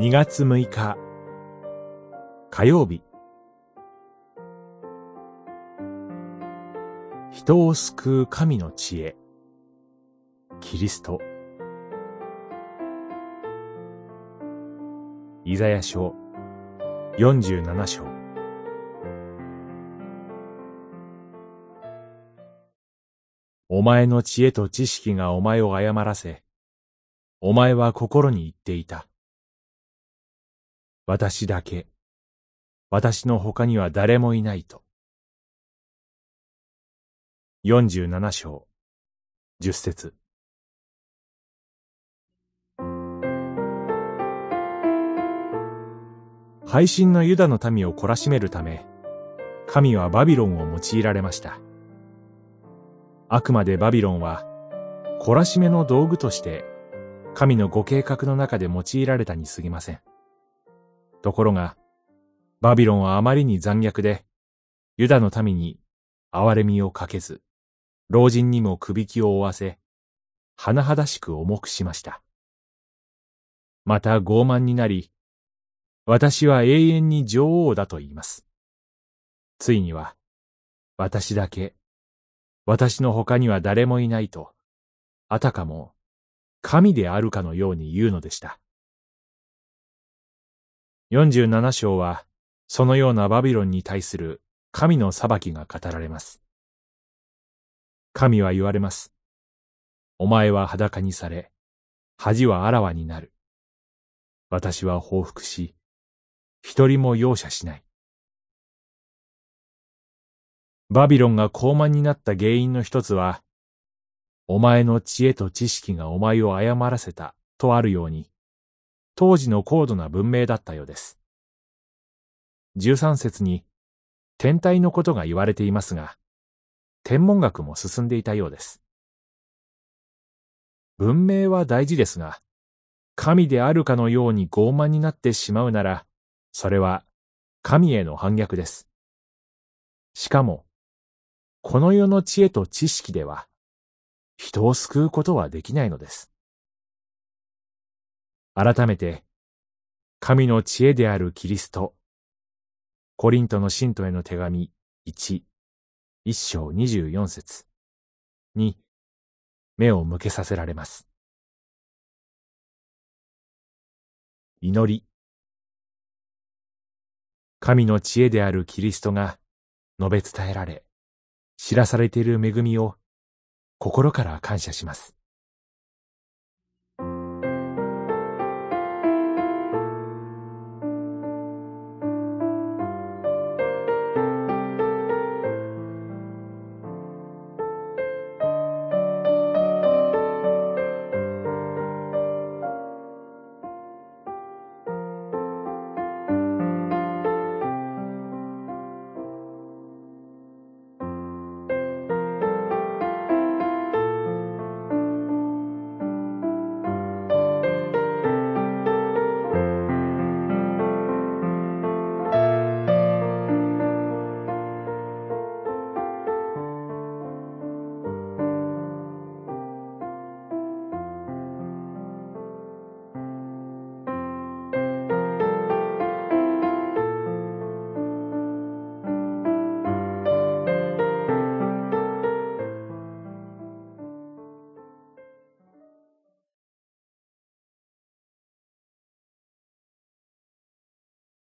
2月6日。火曜日。人を救う神の知恵。キリスト。イザヤ書。47章。お前の知恵と知識がお前を誤らせ、お前は心に言っていた。私だけ、私の他には誰もいないと。47章、10節配信のユダの民を懲らしめるため、神はバビロンを用いられました。あくまでバビロンは、懲らしめの道具として神のご計画の中で用いられたに過ぎません。ところが、バビロンはあまりに残虐で、ユダの民に憐れみをかけず、老人にも首輝を負わせ、甚だしく重くしました。また傲慢になり、私は永遠に女王だと言います。ついには、私だけ、私の他には誰もいないと、あたかも神であるかのように言うのでした。47章は、そのようなバビロンに対する神の裁きが語られます。神は言われます。お前は裸にされ、恥はあらわになる。私は報復し、一人も容赦しない。バビロンが高慢になった原因の一つは、お前の知恵と知識がお前を誤らせた、とあるように、当時の高度な文明だったようです。十三節に、天体のことが言われていますが、天文学も進んでいたようです。文明は大事ですが、神であるかのように傲慢になってしまうなら、それは神への反逆です。しかも、この世の知恵と知識では、人を救うことはできないのです。改めて、神の知恵であるキリスト、コリントの信徒への手紙1、1章24節に目を向けさせられます。祈り。神の知恵であるキリストが述べ伝えられ、知らされている恵みを心から感謝します。